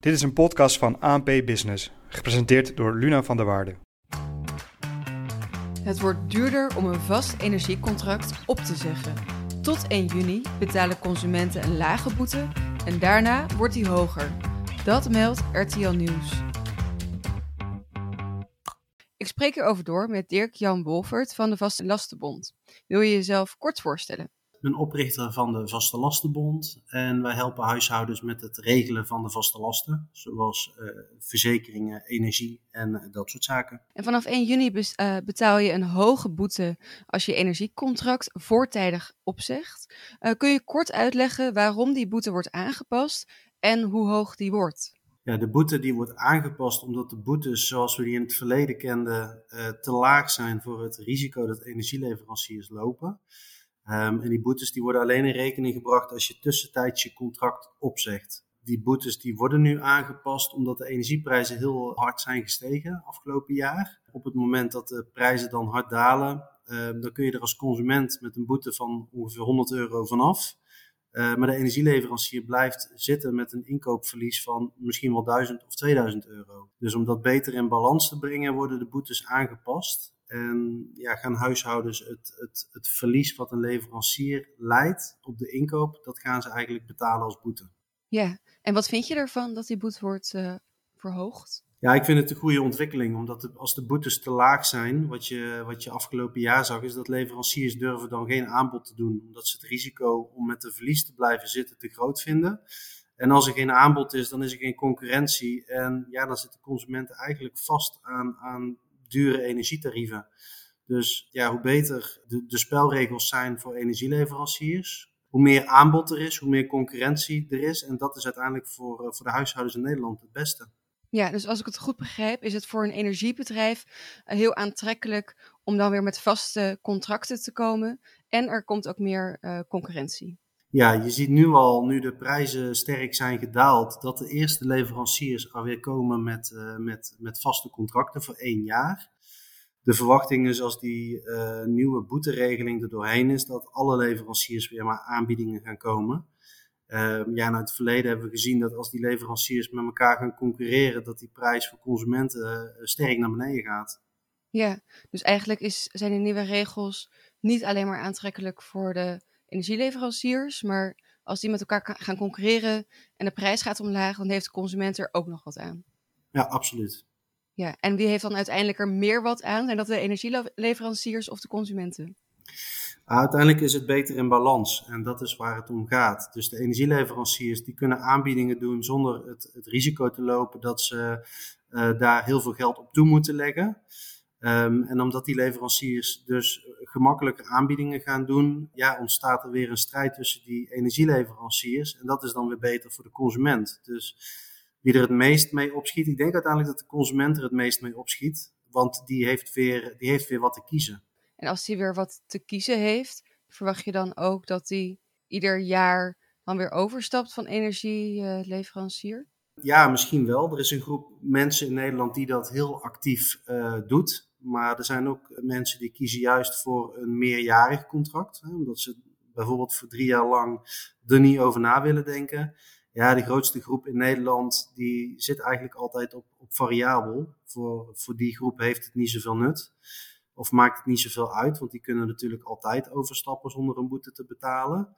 Dit is een podcast van ANP Business, gepresenteerd door Luna van der Waarde. Het wordt duurder om een vast energiecontract op te zeggen. Tot 1 juni betalen consumenten een lage boete en daarna wordt die hoger. Dat meldt RTL Nieuws. Ik spreek erover door met Dirk-Jan Wolfert van de Vaste Lastenbond. Wil je jezelf kort voorstellen? Ik ben oprichter van de Vaste Lastenbond en wij helpen huishoudens met het regelen van de vaste lasten, zoals uh, verzekeringen, energie en uh, dat soort zaken. En vanaf 1 juni uh, betaal je een hoge boete als je energiecontract voortijdig opzegt. kun je kort uitleggen waarom die boete wordt aangepast en hoe hoog die wordt? Ja, de boete die wordt aangepast omdat de boetes zoals we die in het verleden kenden te laag zijn voor het risico dat energieleveranciers lopen. Um, en die boetes die worden alleen in rekening gebracht als je tussentijds je contract opzegt. Die boetes die worden nu aangepast omdat de energieprijzen heel hard zijn gestegen afgelopen jaar. Op het moment dat de prijzen dan hard dalen, uh, dan kun je er als consument met een boete van ongeveer 100 euro vanaf. Uh, maar de energieleverancier blijft zitten met een inkoopverlies van misschien wel 1000 of 2000 euro. Dus om dat beter in balans te brengen, worden de boetes aangepast. En ja, gaan huishoudens het, het, het verlies wat een leverancier leidt op de inkoop, dat gaan ze eigenlijk betalen als boete. Ja, en wat vind je ervan dat die boete wordt uh, verhoogd? Ja, ik vind het een goede ontwikkeling, omdat als de boetes te laag zijn, wat je, wat je afgelopen jaar zag, is dat leveranciers durven dan geen aanbod te doen, omdat ze het risico om met de verlies te blijven zitten te groot vinden. En als er geen aanbod is, dan is er geen concurrentie. En ja, dan zitten consumenten eigenlijk vast aan, aan dure energietarieven. Dus ja, hoe beter de, de spelregels zijn voor energieleveranciers, hoe meer aanbod er is, hoe meer concurrentie er is. En dat is uiteindelijk voor, eh, voor de huishoudens in Nederland het beste. Ja, dus als ik het goed begrijp, is het voor een energiebedrijf eh, heel aantrekkelijk om dan weer met vaste contracten te komen. En er komt ook meer uh, concurrentie. Ja, je ziet nu al, nu de prijzen sterk zijn gedaald, dat de eerste leveranciers alweer komen met, uh, met, met vaste contracten voor één jaar. De verwachting is als die nieuwe boeteregeling er doorheen is, dat alle leveranciers weer maar aanbiedingen gaan komen. Uh, ja, in het verleden hebben we gezien dat als die leveranciers met elkaar gaan concurreren, dat die prijs voor consumenten uh, sterk naar beneden gaat. Ja, dus eigenlijk is, zijn de nieuwe regels niet alleen maar aantrekkelijk voor de energieleveranciers. Maar als die met elkaar gaan concurreren en de prijs gaat omlaag, dan heeft de consument er ook nog wat aan. Ja, absoluut. Ja, en wie heeft dan uiteindelijk er meer wat aan? Zijn dat de energieleveranciers of de consumenten? Uiteindelijk is het beter in balans en dat is waar het om gaat. Dus de energieleveranciers die kunnen aanbiedingen doen zonder het, het risico te lopen dat ze uh, daar heel veel geld op toe moeten leggen. Um, en omdat die leveranciers dus gemakkelijker aanbiedingen gaan doen, ja, ontstaat er weer een strijd tussen die energieleveranciers. En dat is dan weer beter voor de consument. Dus wie er het meest mee opschiet, ik denk uiteindelijk dat de consument er het meest mee opschiet. Want die heeft weer, die heeft weer wat te kiezen. En als hij weer wat te kiezen heeft, verwacht je dan ook dat hij ieder jaar dan weer overstapt van energieleverancier? Ja, misschien wel. Er is een groep mensen in Nederland die dat heel actief uh, doet. Maar er zijn ook mensen die kiezen juist voor een meerjarig contract. Hè, omdat ze bijvoorbeeld voor drie jaar lang er niet over na willen denken. Ja, de grootste groep in Nederland die zit eigenlijk altijd op, op variabel. Voor, voor die groep heeft het niet zoveel nut. Of maakt het niet zoveel uit, want die kunnen natuurlijk altijd overstappen zonder een boete te betalen.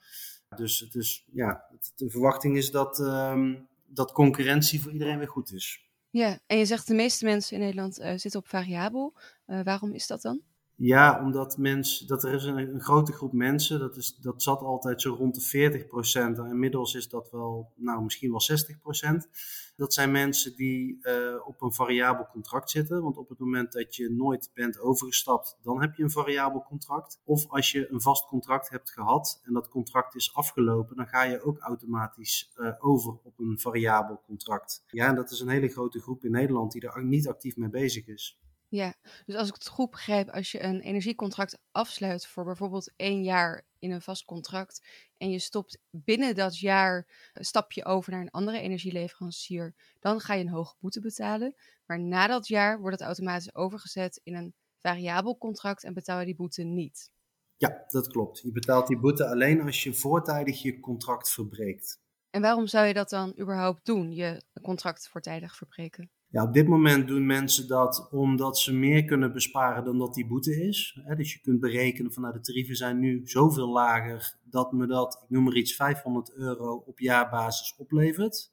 Dus, dus ja, de verwachting is dat, um, dat concurrentie voor iedereen weer goed is. Ja, en je zegt de meeste mensen in Nederland uh, zitten op variabel. Uh, waarom is dat dan? Ja, omdat mensen, dat er is een, grote groep mensen, dat, is, dat zat altijd zo rond de 40 procent. En inmiddels is dat wel, nou misschien wel 60 procent. Dat zijn mensen die uh, op een variabel contract zitten. Want op het moment dat je nooit bent overgestapt, dan heb je een variabel contract. Of als je een vast contract hebt gehad en dat contract is afgelopen, dan ga je ook automatisch uh, over op een variabel contract. Ja, en dat is een hele grote groep in Nederland die er niet actief mee bezig is. Ja, dus als ik het goed begrijp, als je een energiecontract afsluit voor bijvoorbeeld één jaar in een vast contract en je stopt binnen dat jaar, stap je over naar een andere energieleverancier, dan ga je een hoge boete betalen. Maar na dat jaar wordt het automatisch overgezet in een variabel contract en betaal je die boete niet. Ja, dat klopt. Je betaalt die boete alleen als je voortijdig je contract verbreekt. En waarom zou je dat dan überhaupt doen, je contract voortijdig verbreken? Ja, op dit moment doen mensen dat omdat ze meer kunnen besparen dan dat die boete is. Dus je kunt berekenen van nou, de tarieven zijn nu zoveel lager dat me dat, ik noem maar iets, 500 euro op jaarbasis oplevert.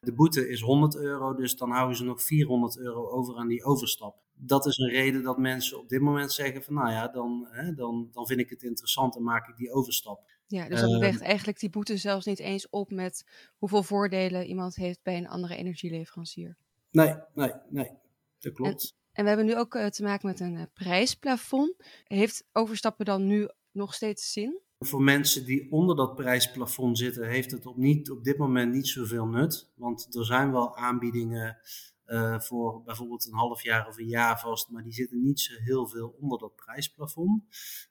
De boete is 100 euro, dus dan houden ze nog 400 euro over aan die overstap. Dat is een reden dat mensen op dit moment zeggen van nou ja, dan, hè, dan, dan vind ik het interessant en maak ik die overstap. Ja, dus dan uh, weegt eigenlijk die boete zelfs niet eens op met hoeveel voordelen iemand heeft bij een andere energieleverancier. Nee, nee, nee, dat klopt. En, en we hebben nu ook uh, te maken met een uh, prijsplafond. Heeft overstappen dan nu nog steeds zin? Voor mensen die onder dat prijsplafond zitten, heeft het op, niet, op dit moment niet zoveel nut. Want er zijn wel aanbiedingen uh, voor bijvoorbeeld een half jaar of een jaar vast, maar die zitten niet zo heel veel onder dat prijsplafond.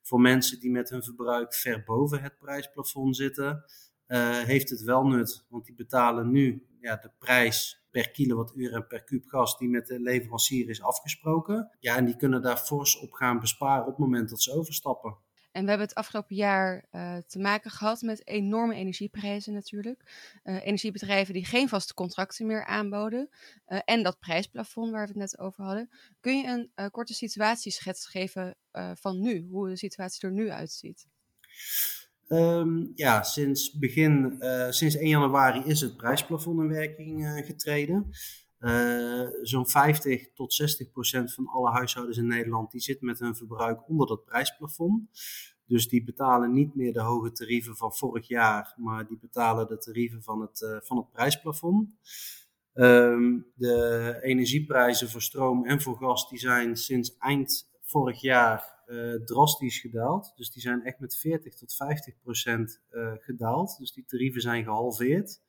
Voor mensen die met hun verbruik ver boven het prijsplafond zitten, uh, heeft het wel nut. Want die betalen nu ja, de prijs per kilowattuur en per kuub gas die met de leverancier is afgesproken. Ja, en die kunnen daar fors op gaan besparen op het moment dat ze overstappen. En we hebben het afgelopen jaar uh, te maken gehad met enorme energieprijzen natuurlijk. Uh, energiebedrijven die geen vaste contracten meer aanboden. Uh, en dat prijsplafond waar we het net over hadden. Kun je een korte situatieschets geven van nu? Hoe de situatie er nu uitziet? Um, ja, sinds begin, sinds 1 januari is het prijsplafond in werking getreden. Uh, Zo'n 50 tot 60 procent van alle huishoudens in Nederland die zit met hun verbruik onder dat prijsplafond. Dus die betalen niet meer de hoge tarieven van vorig jaar, maar die betalen de tarieven van het, van het prijsplafond. Um, de energieprijzen voor stroom en voor gas die zijn sinds eind vorig jaar drastisch gedaald. Dus die zijn echt met 40 tot 50 procent gedaald. Dus die tarieven zijn gehalveerd.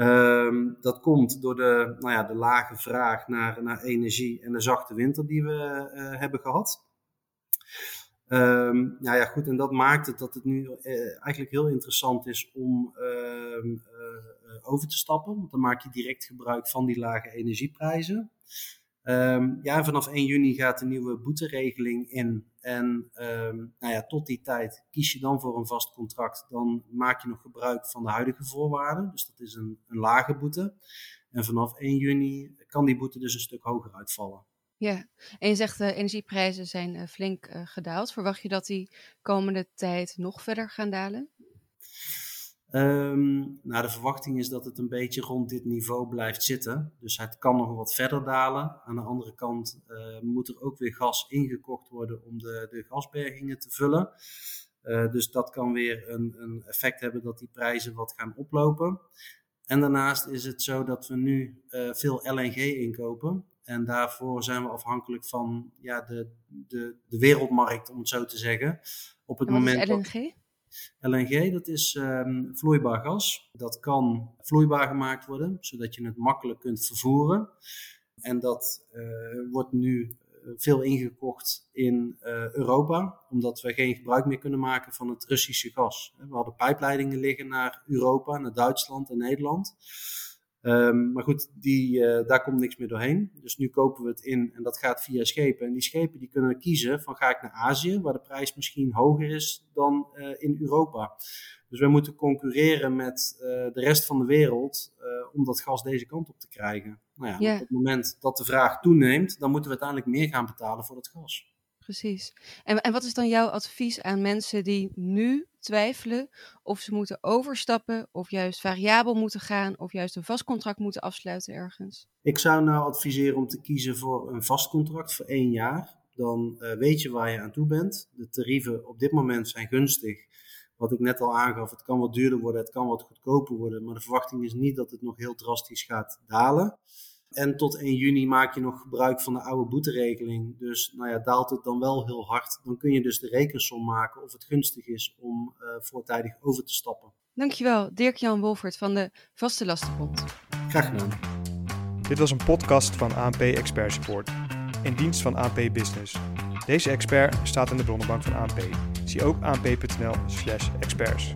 Um, dat komt door de, nou ja, de lage vraag naar, naar energie en de zachte winter die we uh, hebben gehad. Um, nou ja, goed, en dat maakt het dat het nu eigenlijk heel interessant is om uh, over te stappen. Want dan maak je direct gebruik van die lage energieprijzen. Um, ja, vanaf 1 juni gaat de nieuwe boeteregeling in. En um, nou ja, tot die tijd kies je dan voor een vast contract. Dan maak je nog gebruik van de huidige voorwaarden. Dus dat is een, een lage boete. En vanaf 1 juni kan die boete dus een stuk hoger uitvallen. Ja, en je zegt de uh, energieprijzen zijn uh, flink uh, gedaald. Verwacht je dat die komende tijd nog verder gaan dalen? Um, nou, de verwachting is dat het een beetje rond dit niveau blijft zitten. Dus het kan nog wat verder dalen. Aan de andere kant uh, moet er ook weer gas ingekocht worden om de, de gasbergingen te vullen. Uh, dus dat kan weer een, een, effect hebben dat die prijzen wat gaan oplopen. En daarnaast is het zo dat we nu uh, veel LNG inkopen. En daarvoor zijn we afhankelijk van ja, de, de, de wereldmarkt, om het zo te zeggen. Op het moment is LNG? Dat, LNG, dat is um, vloeibaar gas. Dat kan vloeibaar gemaakt worden, zodat je het makkelijk kunt vervoeren. En dat uh, wordt nu veel ingekocht in uh, Europa, omdat we geen gebruik meer kunnen maken van het Russische gas. We hadden pijpleidingen liggen naar Europa, naar Duitsland en Nederland. Um, maar goed, die, uh, daar komt niks meer doorheen. Dus nu kopen we het in en dat gaat via schepen. En die schepen die kunnen kiezen van ga ik naar Azië, waar de prijs misschien hoger is dan uh, in Europa. Dus we moeten concurreren met uh, de rest van de wereld om dat gas deze kant op te krijgen. Nou ja, yeah. op het moment dat de vraag toeneemt, dan moeten we uiteindelijk meer gaan betalen voor dat gas. Precies. En, en wat is dan jouw advies aan mensen die nu twijfelen of ze moeten overstappen, of juist variabel moeten gaan, of juist een vast contract moeten afsluiten ergens? Ik zou nou adviseren om te kiezen voor een vast contract voor één jaar. Dan uh, weet je waar je aan toe bent. De tarieven op dit moment zijn gunstig. Wat ik net al aangaf, het kan wat duurder worden, het kan wat goedkoper worden. Maar de verwachting is niet dat het nog heel drastisch gaat dalen. En tot 1 juni maak je nog gebruik van de oude boeteregeling. Dus nou ja, daalt het dan wel heel hard. Dan kun je dus de rekensom maken of het gunstig is om uh, voortijdig over te stappen. Dankjewel, Dirk-Jan Wolfert van de Vaste Lastenbond. Graag gedaan. Dit was een podcast van ANP Expert Support, in dienst van ANP Business. Deze expert staat in de bronnenbank van ANP. Zie ook anp.nl/experts.